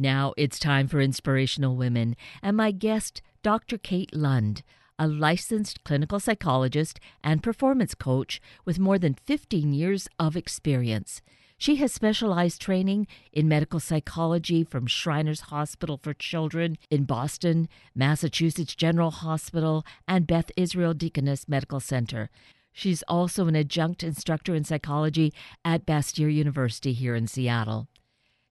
Now it's time for Inspirational Women, and my guest, Dr. Kate Lund, a licensed clinical psychologist and performance coach with more than 15 years of experience. She has specialized training in medical psychology from Shriners Hospital for Children in Boston, Massachusetts General Hospital, and Beth Israel Deaconess Medical Center. She's also an adjunct instructor in psychology at Bastyr University here in Seattle.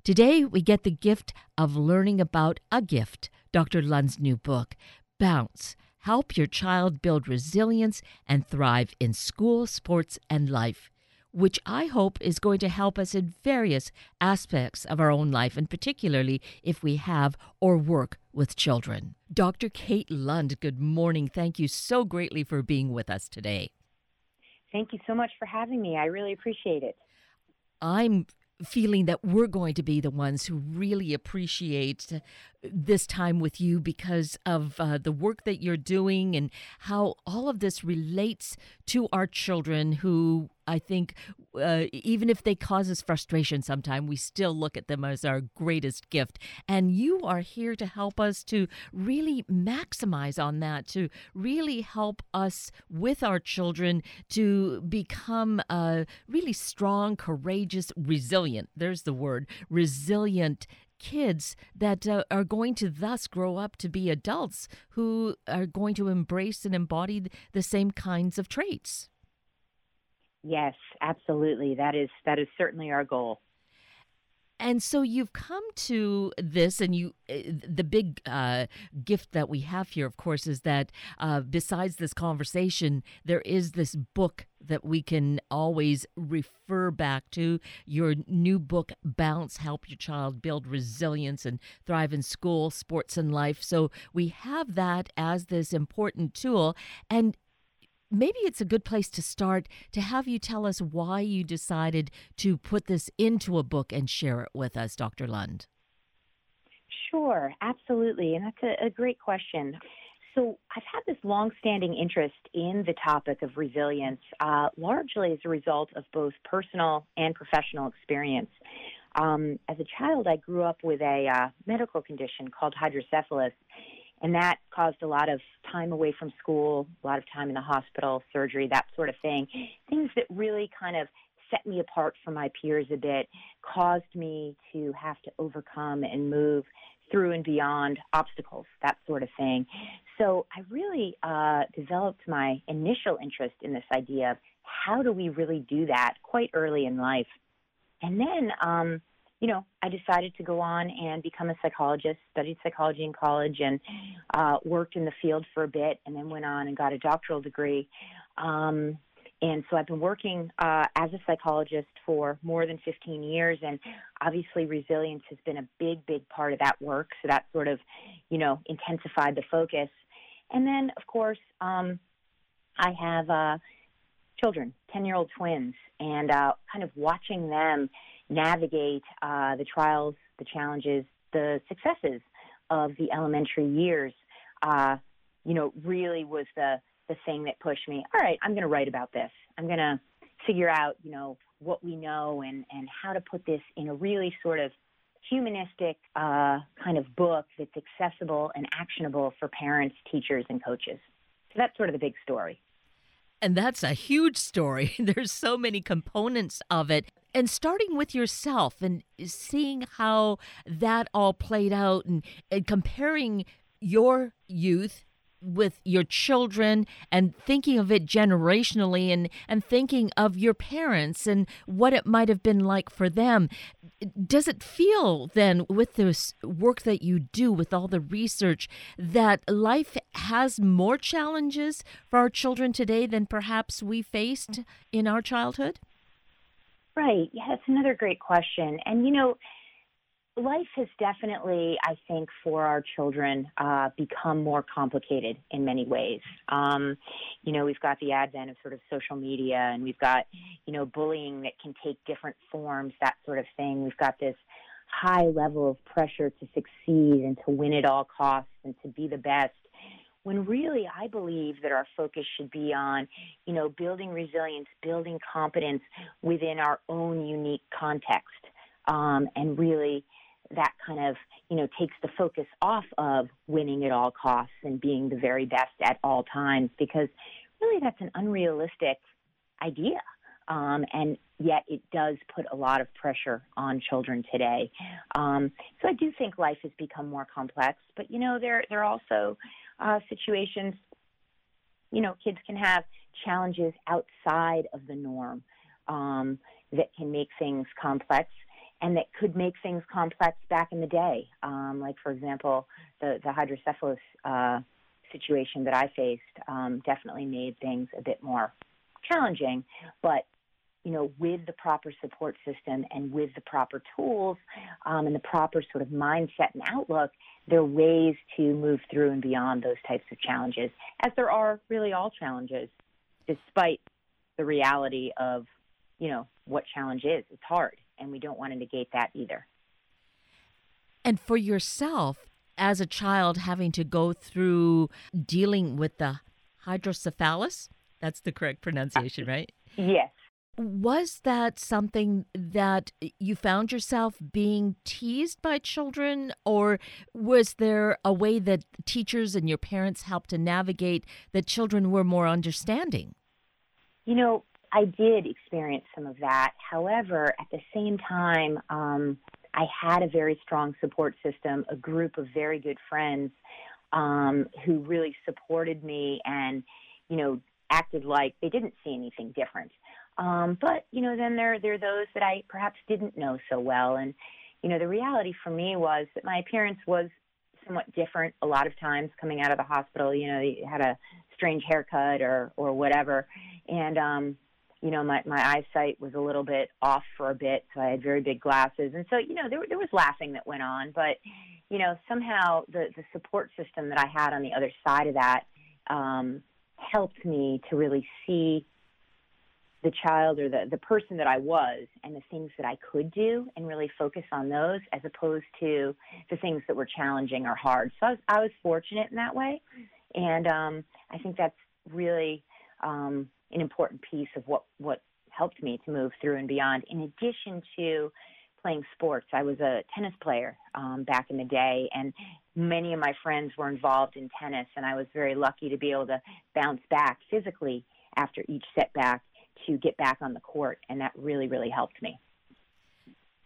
Today, we get the gift of learning about a gift, Dr. Lund's new book, Bounce Help Your Child Build Resilience and Thrive in School, Sports, and Life, which I hope is going to help us in various aspects of our own life, and particularly if we have or work with children. Dr. Kate Lund, good morning. Thank you so greatly for being with us today. Thank you so much for having me. I really appreciate it. I'm feeling that we're going to be the ones who really appreciate this time with you because of uh, the work that you're doing and how all of this relates to our children who I think uh, even if they cause us frustration sometime, we still look at them as our greatest gift. And you are here to help us to really maximize on that, to really help us with our children to become uh, really strong, courageous, resilient. There's the word resilient kids that uh, are going to thus grow up to be adults who are going to embrace and embody the same kinds of traits. Yes, absolutely. That is that is certainly our goal. And so you've come to this, and you, eh, the big uh, gift that we have here, of course, is that uh, besides this conversation, there is this book that we can always refer back to. Your new book, Bounce Help Your Child Build Resilience and Thrive in School, Sports, and Life. So we have that as this important tool. And maybe it's a good place to start to have you tell us why you decided to put this into a book and share it with us, Dr. Lund. Sure, absolutely. And that's a, a great question. So, I've had this long-standing interest in the topic of resilience, uh, largely as a result of both personal and professional experience. Um, as a child, I grew up with a uh, medical condition called hydrocephalus, and that caused a lot of time away from school, a lot of time in the hospital, surgery, that sort of thing. Things that really kind of set me apart from my peers a bit, caused me to have to overcome and move through and beyond obstacles, that sort of thing. So I really uh, developed my initial interest in this idea of how do we really do that quite early in life. And then um, you know, I decided to go on and become a psychologist, studied psychology in college, and uh, worked in the field for a bit, and then went on and got a doctoral degree. Um, and so I've been working uh, as a psychologist for more than 15 years, and obviously resilience has been a big, big part of that work. So that sort of, you know, intensified the focus. And then, of course, um, I have uh, children, 10 year old twins, and uh, kind of watching them navigate uh, the trials, the challenges, the successes of the elementary years, uh, you know, really was the the thing that pushed me. All right, I'm going to write about this. I'm going to figure out, you know, what we know and and how to put this in a really sort of humanistic uh, kind of book that's accessible and actionable for parents, teachers, and coaches. So that's sort of the big story. And that's a huge story. There's so many components of it. And starting with yourself and seeing how that all played out and, and comparing your youth with your children and thinking of it generationally and, and thinking of your parents and what it might have been like for them. Does it feel then, with this work that you do, with all the research, that life has more challenges for our children today than perhaps we faced in our childhood? Right. Yeah, that's another great question. And, you know, life has definitely, I think, for our children, uh, become more complicated in many ways. Um, you know, we've got the advent of sort of social media, and we've got, you know, bullying that can take different forms, that sort of thing. We've got this high level of pressure to succeed and to win at all costs and to be the best. When really, I believe that our focus should be on, you know, building resilience, building competence within our own unique context, um, and really that kind of, you know, takes the focus off of winning at all costs and being the very best at all times because really that's an unrealistic idea. Um, and yet it does put a lot of pressure on children today. Um, so I do think life has become more complex, but you know there there are also uh, situations. You know, kids can have challenges outside of the norm um, that can make things complex and that could make things complex back in the day. Um, like, for example, the, the hydrocephalus uh, situation that I faced um, definitely made things a bit more challenging. But, you know, with the proper support system and with the proper tools um, and the proper sort of mindset and outlook, there are ways to move through and beyond those types of challenges, as there are really all challenges, despite the reality of, you know, what challenge is. It's hard and we don't want to negate that either. And for yourself, as a child, having to go through dealing with the hydrocephalus, that's the correct pronunciation, uh, right? Yes. Was that something that you found yourself being teased by children, or was there a way that teachers and your parents helped to navigate that children were more understanding? You know, I did experience some of that. However, at the same time, um, I had a very strong support system, a group of very good friends um, who really supported me and, you know, acted like they didn't see anything different. Um, but you know, then there there are those that I perhaps didn't know so well, and you know, the reality for me was that my appearance was somewhat different a lot of times coming out of the hospital. You know, you had a strange haircut or or whatever, and um, you know, my, my eyesight was a little bit off for a bit, so I had very big glasses. And so, you know, there, there was laughing that went on, but, you know, somehow the, the support system that I had on the other side of that um, helped me to really see the child or the, the person that I was and the things that I could do and really focus on those as opposed to the things that were challenging or hard. So I was, I was fortunate in that way. And um, I think that's really um, an important piece of what what helped me to move through and beyond. In addition to playing sports, I was a tennis player um, back in the day, and many of my friends were involved in tennis, and I was very lucky to be able to bounce back physically after each setback to get back on the court, and that really really helped me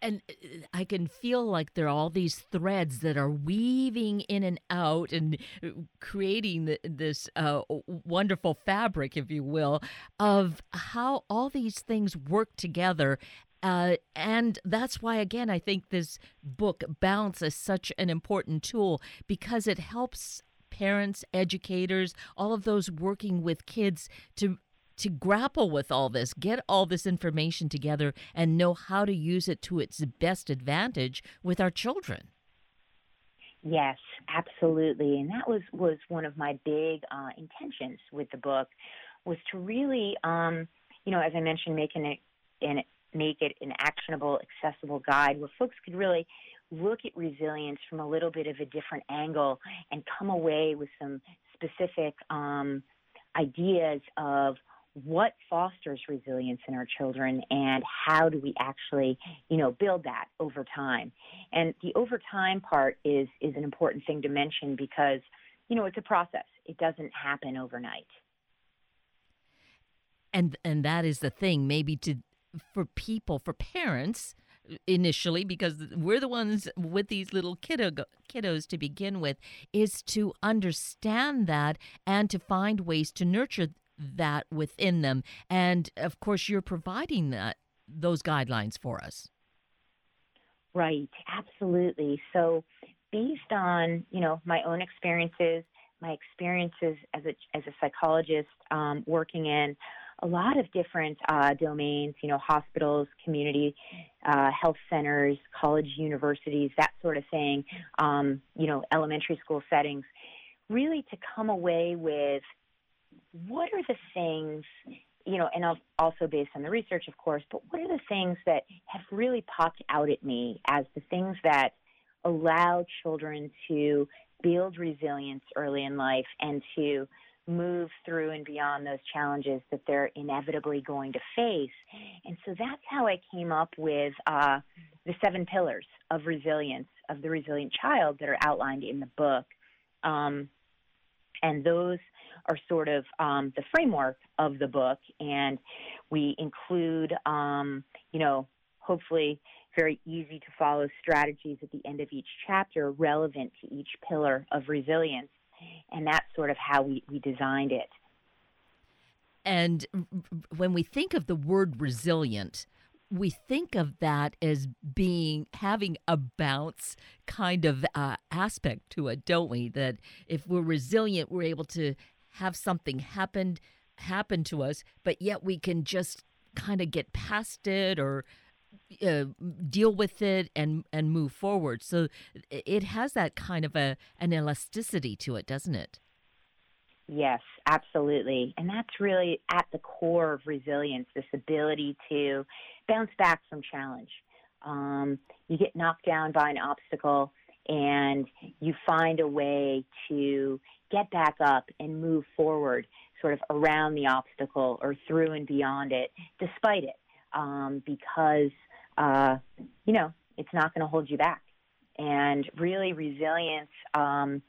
and uh, I can feel like there are all these threads that are weaving in and out and uh, creating the, this uh, wonderful fabric, if you will, of how all these things work together. Uh, and that's why, again, I think this book, Bounce, is such an important tool because it helps parents, educators, all of those working with kids to to grapple with all this, get all this information together, and know how to use it to its best advantage with our children. Yes, absolutely, and that was was one of my big uh, intentions with the book, was to really, um, you know, as I mentioned, making it and make it an actionable, accessible guide where folks could really look at resilience from a little bit of a different angle and come away with some specific um, ideas of what fosters resilience in our children and how do we actually you know build that over time. And the over time part is is an important thing to mention because you know it's a process. It doesn't happen overnight. And and that is the thing. Maybe to for people for parents initially because we're the ones with these little kiddo, kiddos to begin with is to understand that and to find ways to nurture that within them. And of course, you're providing that those guidelines for us. Right, absolutely. So, based on you know my own experiences, my experiences as a as a psychologist um, working in a lot of different uh, domains, you know, hospitals, community uh, health centers, college, universities, that sort of thing, um, you know, elementary school settings, really to come away with what are the things, you know, and also based on the research, of course, but what are the things that have really popped out at me as the things that allow children to build resilience early in life and to move through and beyond those challenges that they're inevitably going to face. And so that's how I came up with uh, the seven pillars of resilience of the resilient child that are outlined in the book. Um, and those are sort of um, the framework of the book. And we include, um, you know, hopefully very easy to follow strategies at the end of each chapter relevant to each pillar of resilience. And that's sort of how we, we designed it. And when we think of the word resilient, we think of that as being having a bounce kind of uh, aspect to it, don't we? That if we're resilient, we're able to have something happen happen to us, but yet we can just kind of get past it or uh, deal with it and and move forward. So it has that kind of a an elasticity to it, doesn't it? Yes, absolutely. And that's really at the core of resilience, this ability to bounce back from challenge. Um, you get knocked down by an obstacle and you find a way to get back up and move forward sort of around the obstacle or through and beyond it despite it um, because uh, you know it's not going to hold you back and really resilience um,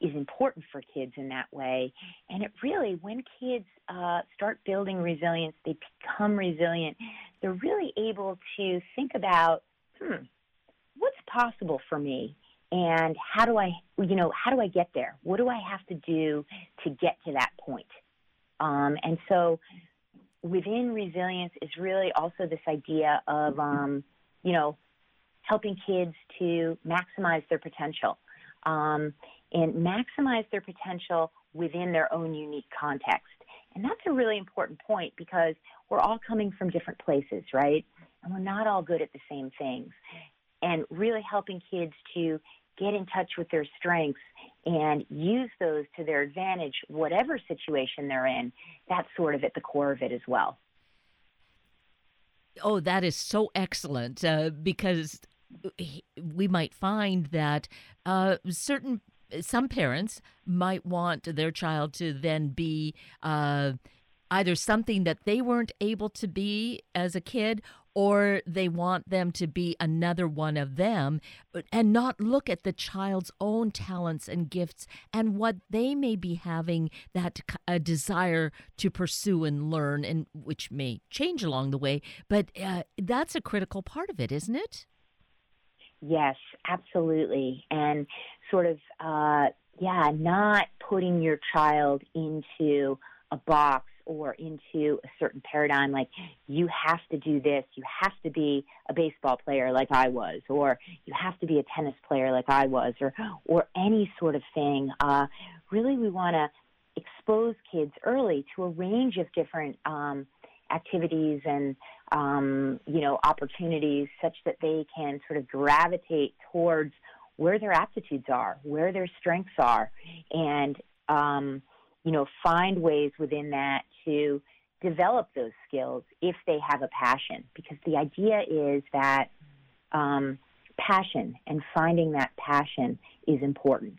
is important for kids in that way. And it really, when kids uh, start building resilience, they become resilient, they're really able to think about, hmm, what's possible for me? And how do I, you know, how do I get there? What do I have to do to get to that point? Um, and so within resilience is really also this idea of, um, you know, helping kids to maximize their potential. Um, and maximize their potential within their own unique context. And that's a really important point because we're all coming from different places, right? And we're not all good at the same things. And really helping kids to get in touch with their strengths and use those to their advantage, whatever situation they're in, that's sort of at the core of it as well. Oh, that is so excellent uh, because we might find that uh, certain some parents might want their child to then be uh, either something that they weren't able to be as a kid or they want them to be another one of them and not look at the child's own talents and gifts and what they may be having that a desire to pursue and learn and which may change along the way but uh, that's a critical part of it isn't it Yes, absolutely. And sort of, uh, yeah, not putting your child into a box or into a certain paradigm like you have to do this, you have to be a baseball player like I was, or you have to be a tennis player like I was, or or any sort of thing. Uh, really, we want to expose kids early to a range of different um, activities and um, you know opportunities such that they can sort of gravitate towards where their aptitudes are, where their strengths are, and um, you know find ways within that to develop those skills if they have a passion. Because the idea is that um, passion and finding that passion is important.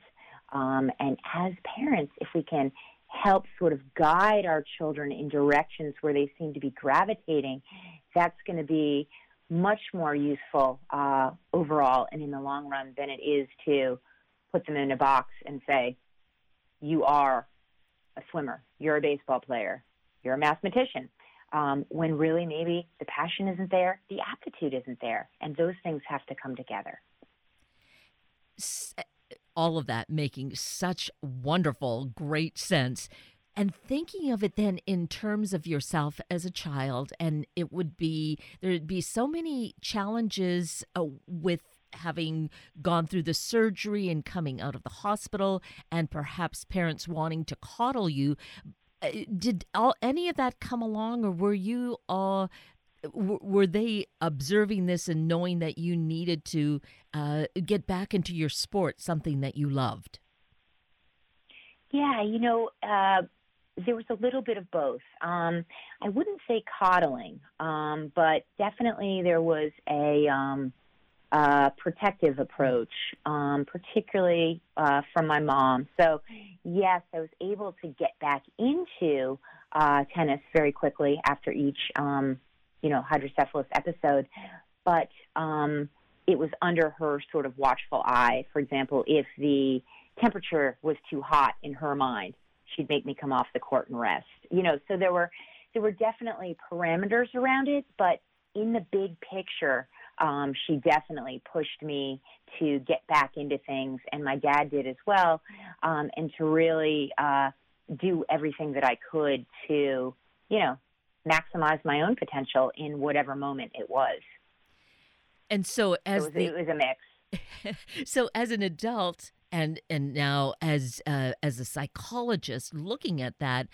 Um, and as parents, if we can help sort of guide our children in directions where they seem to be gravitating, that's going to be much more useful uh, overall and in the long run than it is to put them in a box and say, you are a swimmer, you're a baseball player, you're a mathematician. Um, when really maybe the passion isn't there, the aptitude isn't there, and those things have to come together all of that making such wonderful, great sense. And thinking of it then in terms of yourself as a child, and it would be, there'd be so many challenges uh, with having gone through the surgery and coming out of the hospital, and perhaps parents wanting to coddle you. Uh, did all any of that come along, or were you all were they observing this and knowing that you needed to uh, get back into your sport, something that you loved? Yeah, you know, uh, there was a little bit of both. Um, I wouldn't say coddling, um, but definitely there was a um, uh, protective approach, um, particularly uh, from my mom. So, yes, I was able to get back into uh, tennis very quickly after each um, you know, hydrocephalus episode. But um, it was under her sort of watchful eye. For example, if the temperature was too hot in her mind, she'd make me come off the court and rest. You know, so there were there were definitely parameters around it, but in the big picture, um, she definitely pushed me to get back into things, and my dad did as well, um, and to really uh, do everything that I could to, you know, maximize my own potential in whatever moment it was. And so, as it was, the, it was a mix. so as an adult, and and now as uh, as a psychologist looking at that,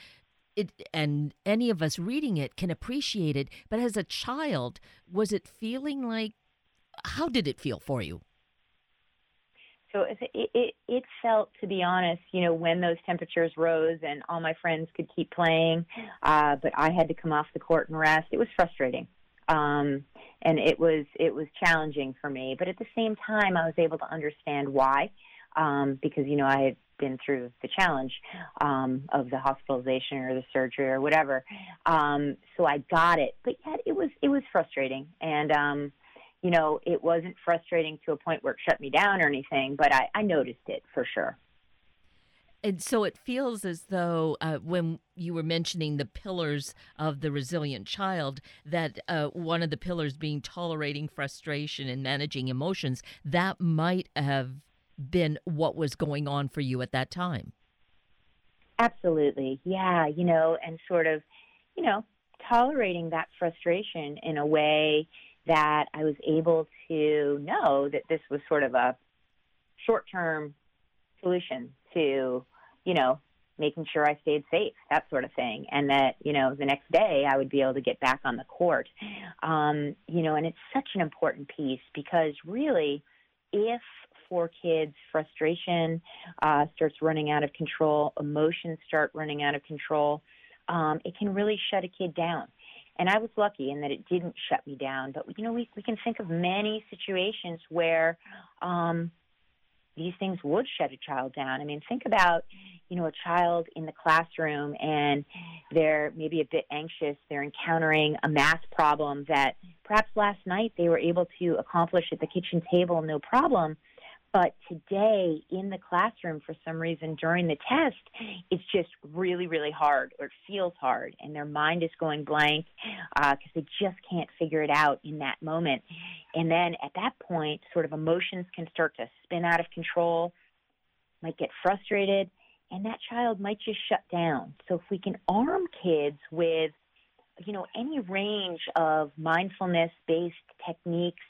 it and any of us reading it can appreciate it. But as a child, was it feeling like? How did it feel for you? So it, it, it felt, to be honest, you know, when those temperatures rose and all my friends could keep playing, uh, but I had to come off the court and rest. It was frustrating, um, and it was it was challenging for me. But at the same time, I was able to understand why, um, because you know I had been through the challenge um, of the hospitalization or the surgery or whatever. Um, so I got it, but yet it was it was frustrating and. Um, you know, it wasn't frustrating to a point where it shut me down or anything, but I, I noticed it for sure. And so it feels as though uh, when you were mentioning the pillars of the resilient child, that uh, one of the pillars being tolerating frustration and managing emotions, that might have been what was going on for you at that time. Absolutely. Yeah. You know, and sort of, you know, tolerating that frustration in a way that I was able to know that this was sort of a short term solution to, you know, making sure I stayed safe, that sort of thing. And that, you know, the next day I would be able to get back on the court. Um, you know, and it's such an important piece because really, if for kids frustration uh, starts running out of control, emotions start running out of control, um, it can really shut a kid down. And I was lucky in that it didn't shut me down. But you know, we we can think of many situations where um, these things would shut a child down. I mean, think about you know a child in the classroom and they're maybe a bit anxious. They're encountering a math problem that perhaps last night they were able to accomplish at the kitchen table no problem but today in the classroom, for some reason during the test, it's just really, really hard or it feels hard and their mind is going blank because uh, they just can't figure it out in that moment. And then at that point, sort of emotions can start to spin out of control, might get frustrated, and that child might just shut down. So if we can arm kids with you know any range of mindfulness based techniques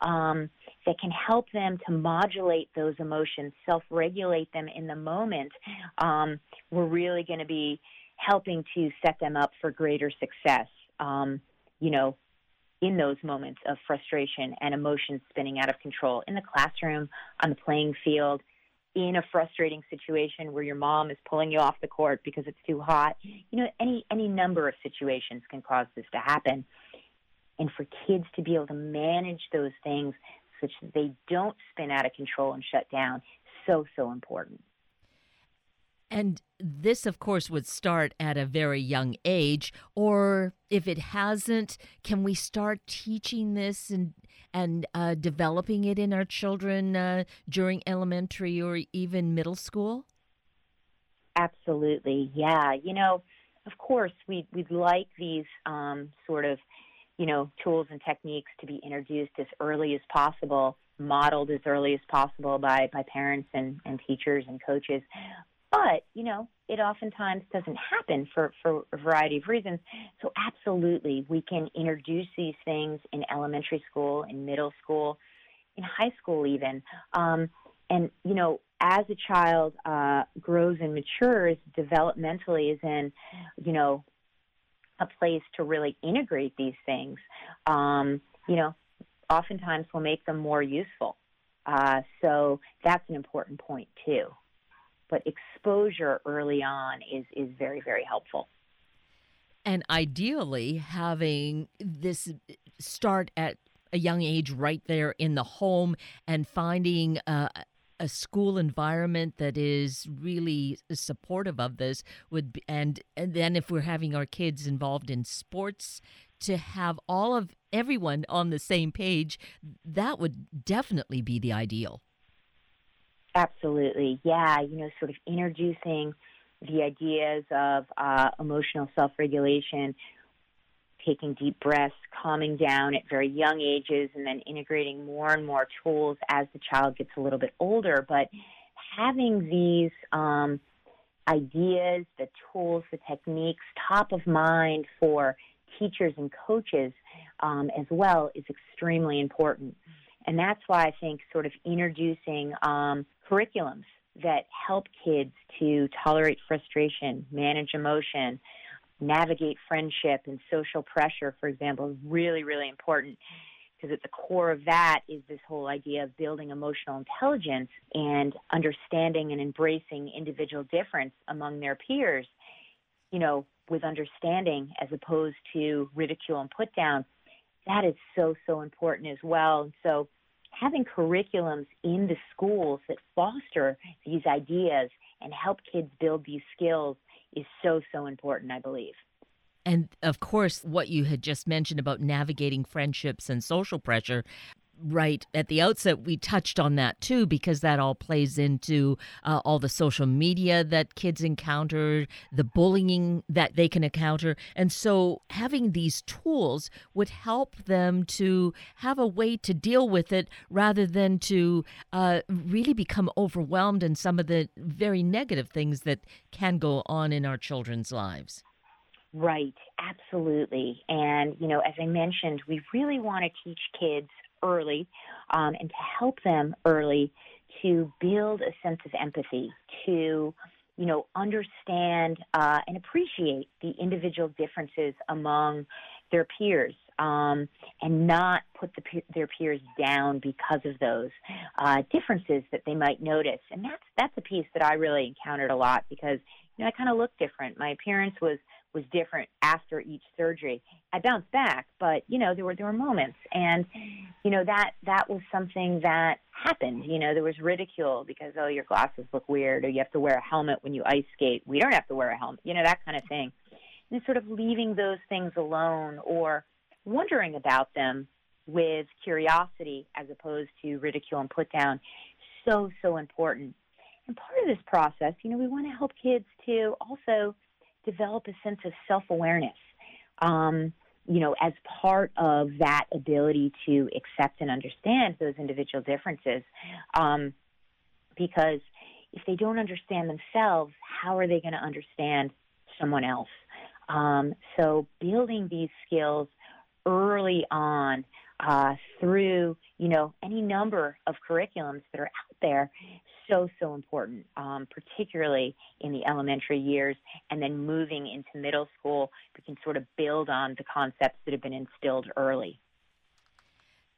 um, that can help them to modulate those emotions, self regulate them in the moment, um, we're really going to be helping to set them up for greater success. Um, you know, in those moments of frustration and emotions spinning out of control in the classroom, on the playing field, in a frustrating situation where your mom is pulling you off the court because it's too hot. You know, any any number of situations can cause this to happen. And for kids to be able to manage those things such that they don't spin out of control and shut down, so so important. And this, of course, would start at a very young age. Or if it hasn't, can we start teaching this and and uh, developing it in our children uh, during elementary or even middle school? Absolutely, yeah. You know, of course, we we'd like these um, sort of, you know, tools and techniques to be introduced as early as possible, modeled as early as possible by by parents and and teachers and coaches. But, you know, it oftentimes doesn't happen for, for a variety of reasons. So, absolutely, we can introduce these things in elementary school, in middle school, in high school, even. Um, and, you know, as a child uh, grows and matures, developmentally is in, you know, a place to really integrate these things, um, you know, oftentimes will make them more useful. Uh, so that's an important point too but exposure early on is is very very helpful. And ideally, having this start at a young age right there in the home and finding uh, a school environment that is really supportive of this would be, and and then if we're having our kids involved in sports to have all of everyone on the same page, that would definitely be the ideal. Absolutely. Yeah. You know, sort of introducing the ideas of uh, emotional self regulation, taking deep breaths, calming down at very young ages, and then integrating more and more tools as the child gets a little bit older. But having these um, ideas, the tools, the techniques top of mind for teachers and coaches um, as well is extremely important. And that's why I think sort of introducing um, curriculums that help kids to tolerate frustration, manage emotion, navigate friendship and social pressure, for example, is really, really important. Because at the core of that is this whole idea of building emotional intelligence and understanding and embracing individual difference among their peers, you know, with understanding as opposed to ridicule and put down. That is so, so important as well. So having curriculums in the schools that foster these ideas and help kids build these skills is so, so important, I believe. And of course, what you had just mentioned about navigating friendships and social pressure, right at the outset we touched on that too because that all plays into uh, all the social media that kids encounter the bullying that they can encounter. And so having these tools would help them to have a way to deal with it rather than to uh, really become overwhelmed in some of the very negative things that can go on in our children's lives. Right, absolutely. And, you know, as I mentioned, we really want to teach kids early um, and to help them early to build a sense of empathy, to you know understand uh, and appreciate the individual differences among their peers um, and not put the, their peers down because of those uh, differences that they might notice. And that's that's a piece that I really encountered a lot because you know I kind of looked different. My appearance was was different after each surgery. I bounced back, but you know there were there were moments, and you know that that was something that happened. You know there was ridicule because oh your glasses look weird, or you have to wear a helmet when you ice skate. We don't have to wear a helmet, you know that kind of thing. And sort of leaving those things alone, or wondering about them with curiosity as opposed to ridicule and put down, so so important. And part of this process, you know, we want to help kids to also develop a sense of self awareness. Um, you know, as part of that ability to accept and understand those individual differences. Um, because if they don't understand themselves, how are they going to understand someone else? Um, so building these skills early on uh, through, you know, any number of curriculums that are out there so, so important, um, particularly in the elementary years. And then moving into middle school, we can sort of build on the concepts that have been instilled early.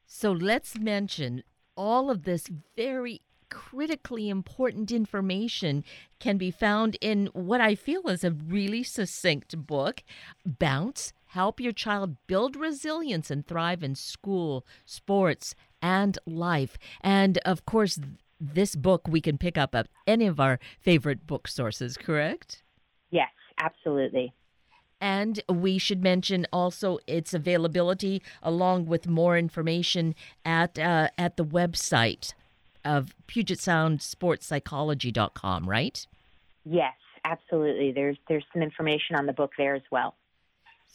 So let's mention all of this very critically important information can be found in what I feel is a really succinct book, Bounce Help Your Child Build Resilience and Thrive in School, Sports, and Life. And of course, this book we can pick up at any of our favorite book sources, correct? Yes, absolutely. And we should mention also its availability along with more information at uh, at the website of Puget Sound Sports Psychology.com, right? Yes, absolutely. There's there's some information on the book there as well.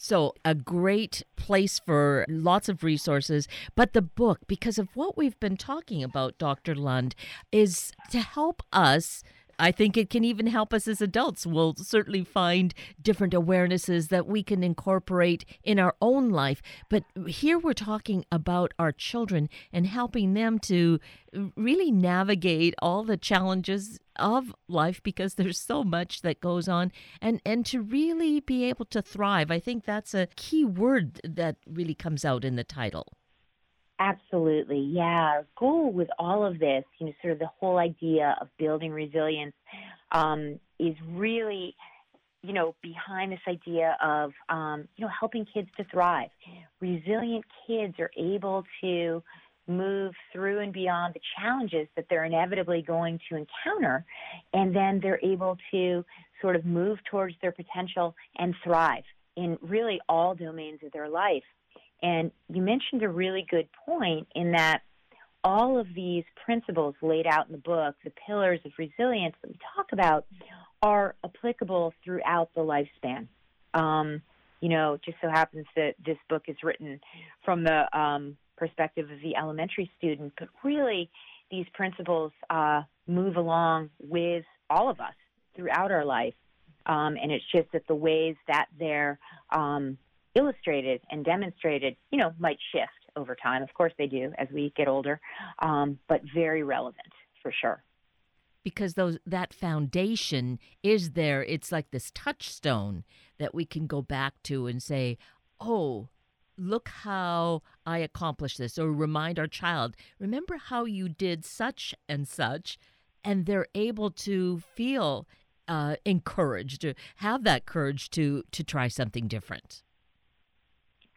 So, a great place for lots of resources. But the book, because of what we've been talking about, Dr. Lund, is to help us I think it can even help us as adults. We'll certainly find different awarenesses that we can incorporate in our own life. But here we're talking about our children and helping them to really navigate all the challenges of life because there's so much that goes on and and to really be able to thrive. I think that's a key word that really comes out in the title. Absolutely. Yeah. Our goal with all of this, you know, sort of the whole idea of building resilience um, is really, you know, behind this idea of, um, you know, helping kids to thrive. Resilient kids are able to move through and beyond the challenges that they're inevitably going to encounter, and then they're able to sort of move towards their potential and thrive in really all domains of their life. And you mentioned a really good point in that all of these principles laid out in the book, the pillars of resilience that we talk about, are applicable throughout the lifespan. Um, you know, just so happens that this book is written from the um, perspective of the elementary student, but really these principles uh, move along with all of us throughout our life. Um, and it's just that the ways that they're um, illustrated and demonstrated, you know, might shift over time. Of course, they do as we get older, um, but very relevant for sure. Because those that foundation is there. It's like this touchstone that we can go back to and say, "Oh, look how I accomplished this," or remind our child, "Remember how you did such and such," and they're able to feel uh, encouraged, to have that courage to to try something different.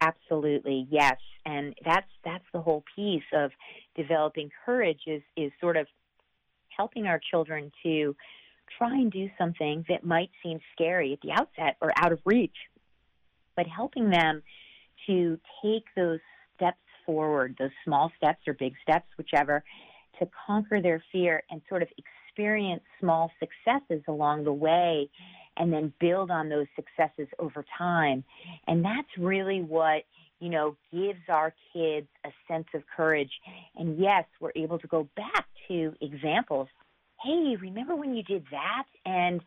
Absolutely, yes, and that's that's the whole piece of developing courage is is sort of helping our children to try and do something that might seem scary at the outset or out of reach, but helping them to take those steps forward, those small steps or big steps, whichever, to conquer their fear and sort of experience small successes along the way and then build on those successes over time. And that's really what, you know, gives our kids a sense of courage. And yes, we're able to go back to examples. Hey, remember when you did that? And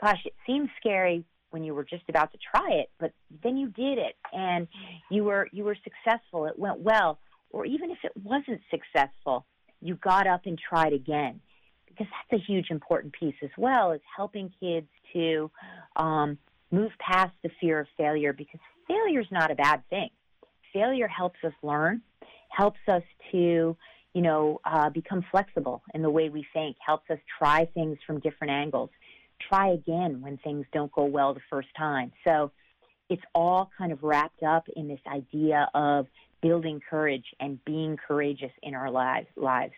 gosh, it seems scary when you were just about to try it, but then you did it and you were you were successful. It went well. Or even if it wasn't successful, you got up and tried again because that's a huge important piece as well is helping kids to um, move past the fear of failure because failure is not a bad thing. Failure helps us learn, helps us to, you know, uh, become flexible in the way we think, helps us try things from different angles, try again when things don't go well the first time. So it's all kind of wrapped up in this idea of building courage and being courageous in our lives. lives.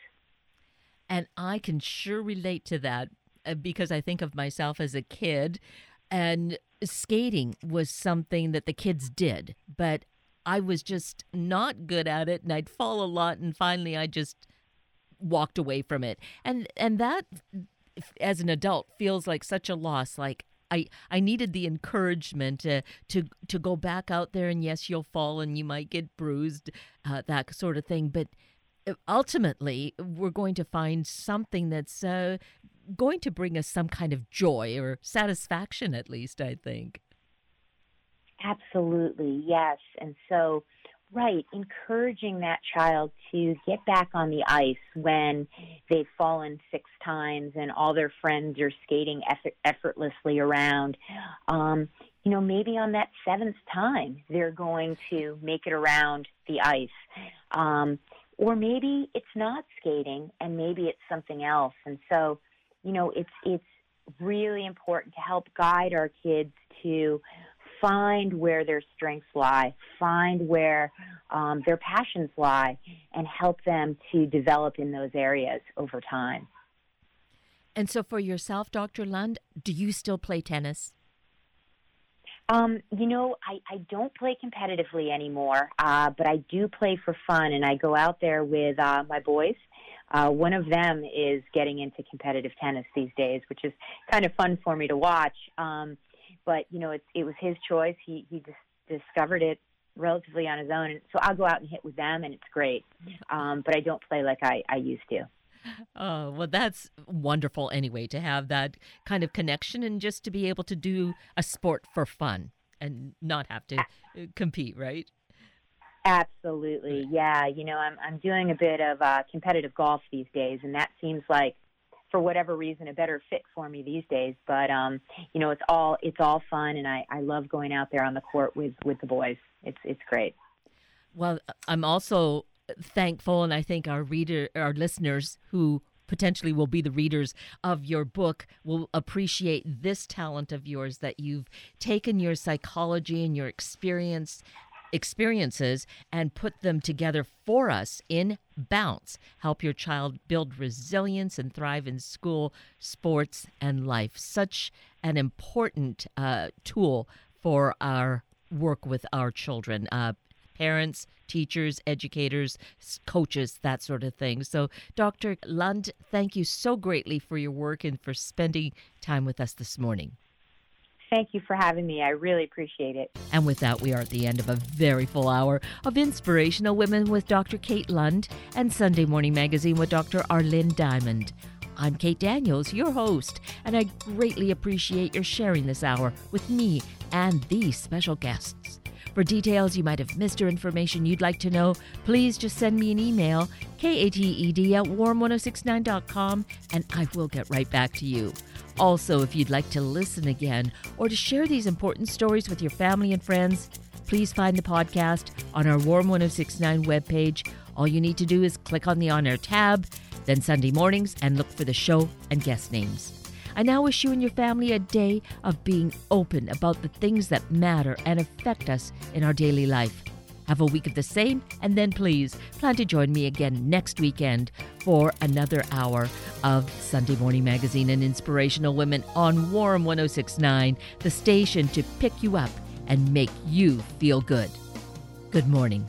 And I can sure relate to that uh, because I think of myself as a kid and skating was something that the kids did, but I was just not good at it and I'd fall a lot and finally I just walked away from it. And and that as an adult feels like such a loss like I, I needed the encouragement to, to to go back out there and yes you'll fall and you might get bruised uh, that sort of thing but ultimately we're going to find something that's uh, going to bring us some kind of joy or satisfaction at least i think. Absolutely yes and so right encouraging that child to get back on the ice when they've fallen six times and all their friends are skating effort- effortlessly around um, you know maybe on that seventh time they're going to make it around the ice um, or maybe it's not skating and maybe it's something else. And so, you know, it's it's really important to help guide our kids to find where their strengths lie, find where um, their passions lie, and help them to develop in those areas over time. And so, for yourself, Dr. Lund, do you still play tennis? Um, you know, I, I don't play competitively anymore, uh, but I do play for fun, and I go out there with uh, my boys. Uh, one of them is getting into competitive tennis these days, which is kind of fun for me to watch. Um, but you know, it, it was his choice. He he dis- discovered it relatively on his own, and so I'll go out and hit with them, and it's great. Um, but I don't play like I, I used to. Oh, well, that's wonderful anyway to have that kind of connection and just to be able to do a sport for fun and not have to uh, compete, right? Absolutely. Yeah. You know, I'm, I'm doing a bit of uh, competitive golf these days, and that seems like for whatever reason a better fit for me these days. But um you know it's all it's all fun and i i love going out there on the court with with the boys. It's it's great. Well i'm also thankful, and I think our reader, our listeners who potentially will be the readers of your book will appreciate this talent of yours that you've taken your psychology and your experience experiences and put them together for us in bounce help your child build resilience and thrive in school sports and life such an important uh, tool for our work with our children uh, parents, teachers, educators, coaches, that sort of thing. So, Dr. Lund, thank you so greatly for your work and for spending time with us this morning. Thank you for having me. I really appreciate it. And with that, we are at the end of a very full hour of Inspirational Women with Dr. Kate Lund and Sunday Morning Magazine with Dr. Arlene Diamond. I'm Kate Daniels, your host, and I greatly appreciate your sharing this hour with me and these special guests. For details you might have missed or information you'd like to know, please just send me an email, kated at warm1069.com, and I will get right back to you. Also, if you'd like to listen again or to share these important stories with your family and friends, please find the podcast on our Warm 1069 webpage. All you need to do is click on the On Air tab then Sunday mornings and look for the show and guest names. I now wish you and your family a day of being open about the things that matter and affect us in our daily life. Have a week of the same, and then please plan to join me again next weekend for another hour of Sunday Morning Magazine and Inspirational Women on Warm 1069, the station to pick you up and make you feel good. Good morning.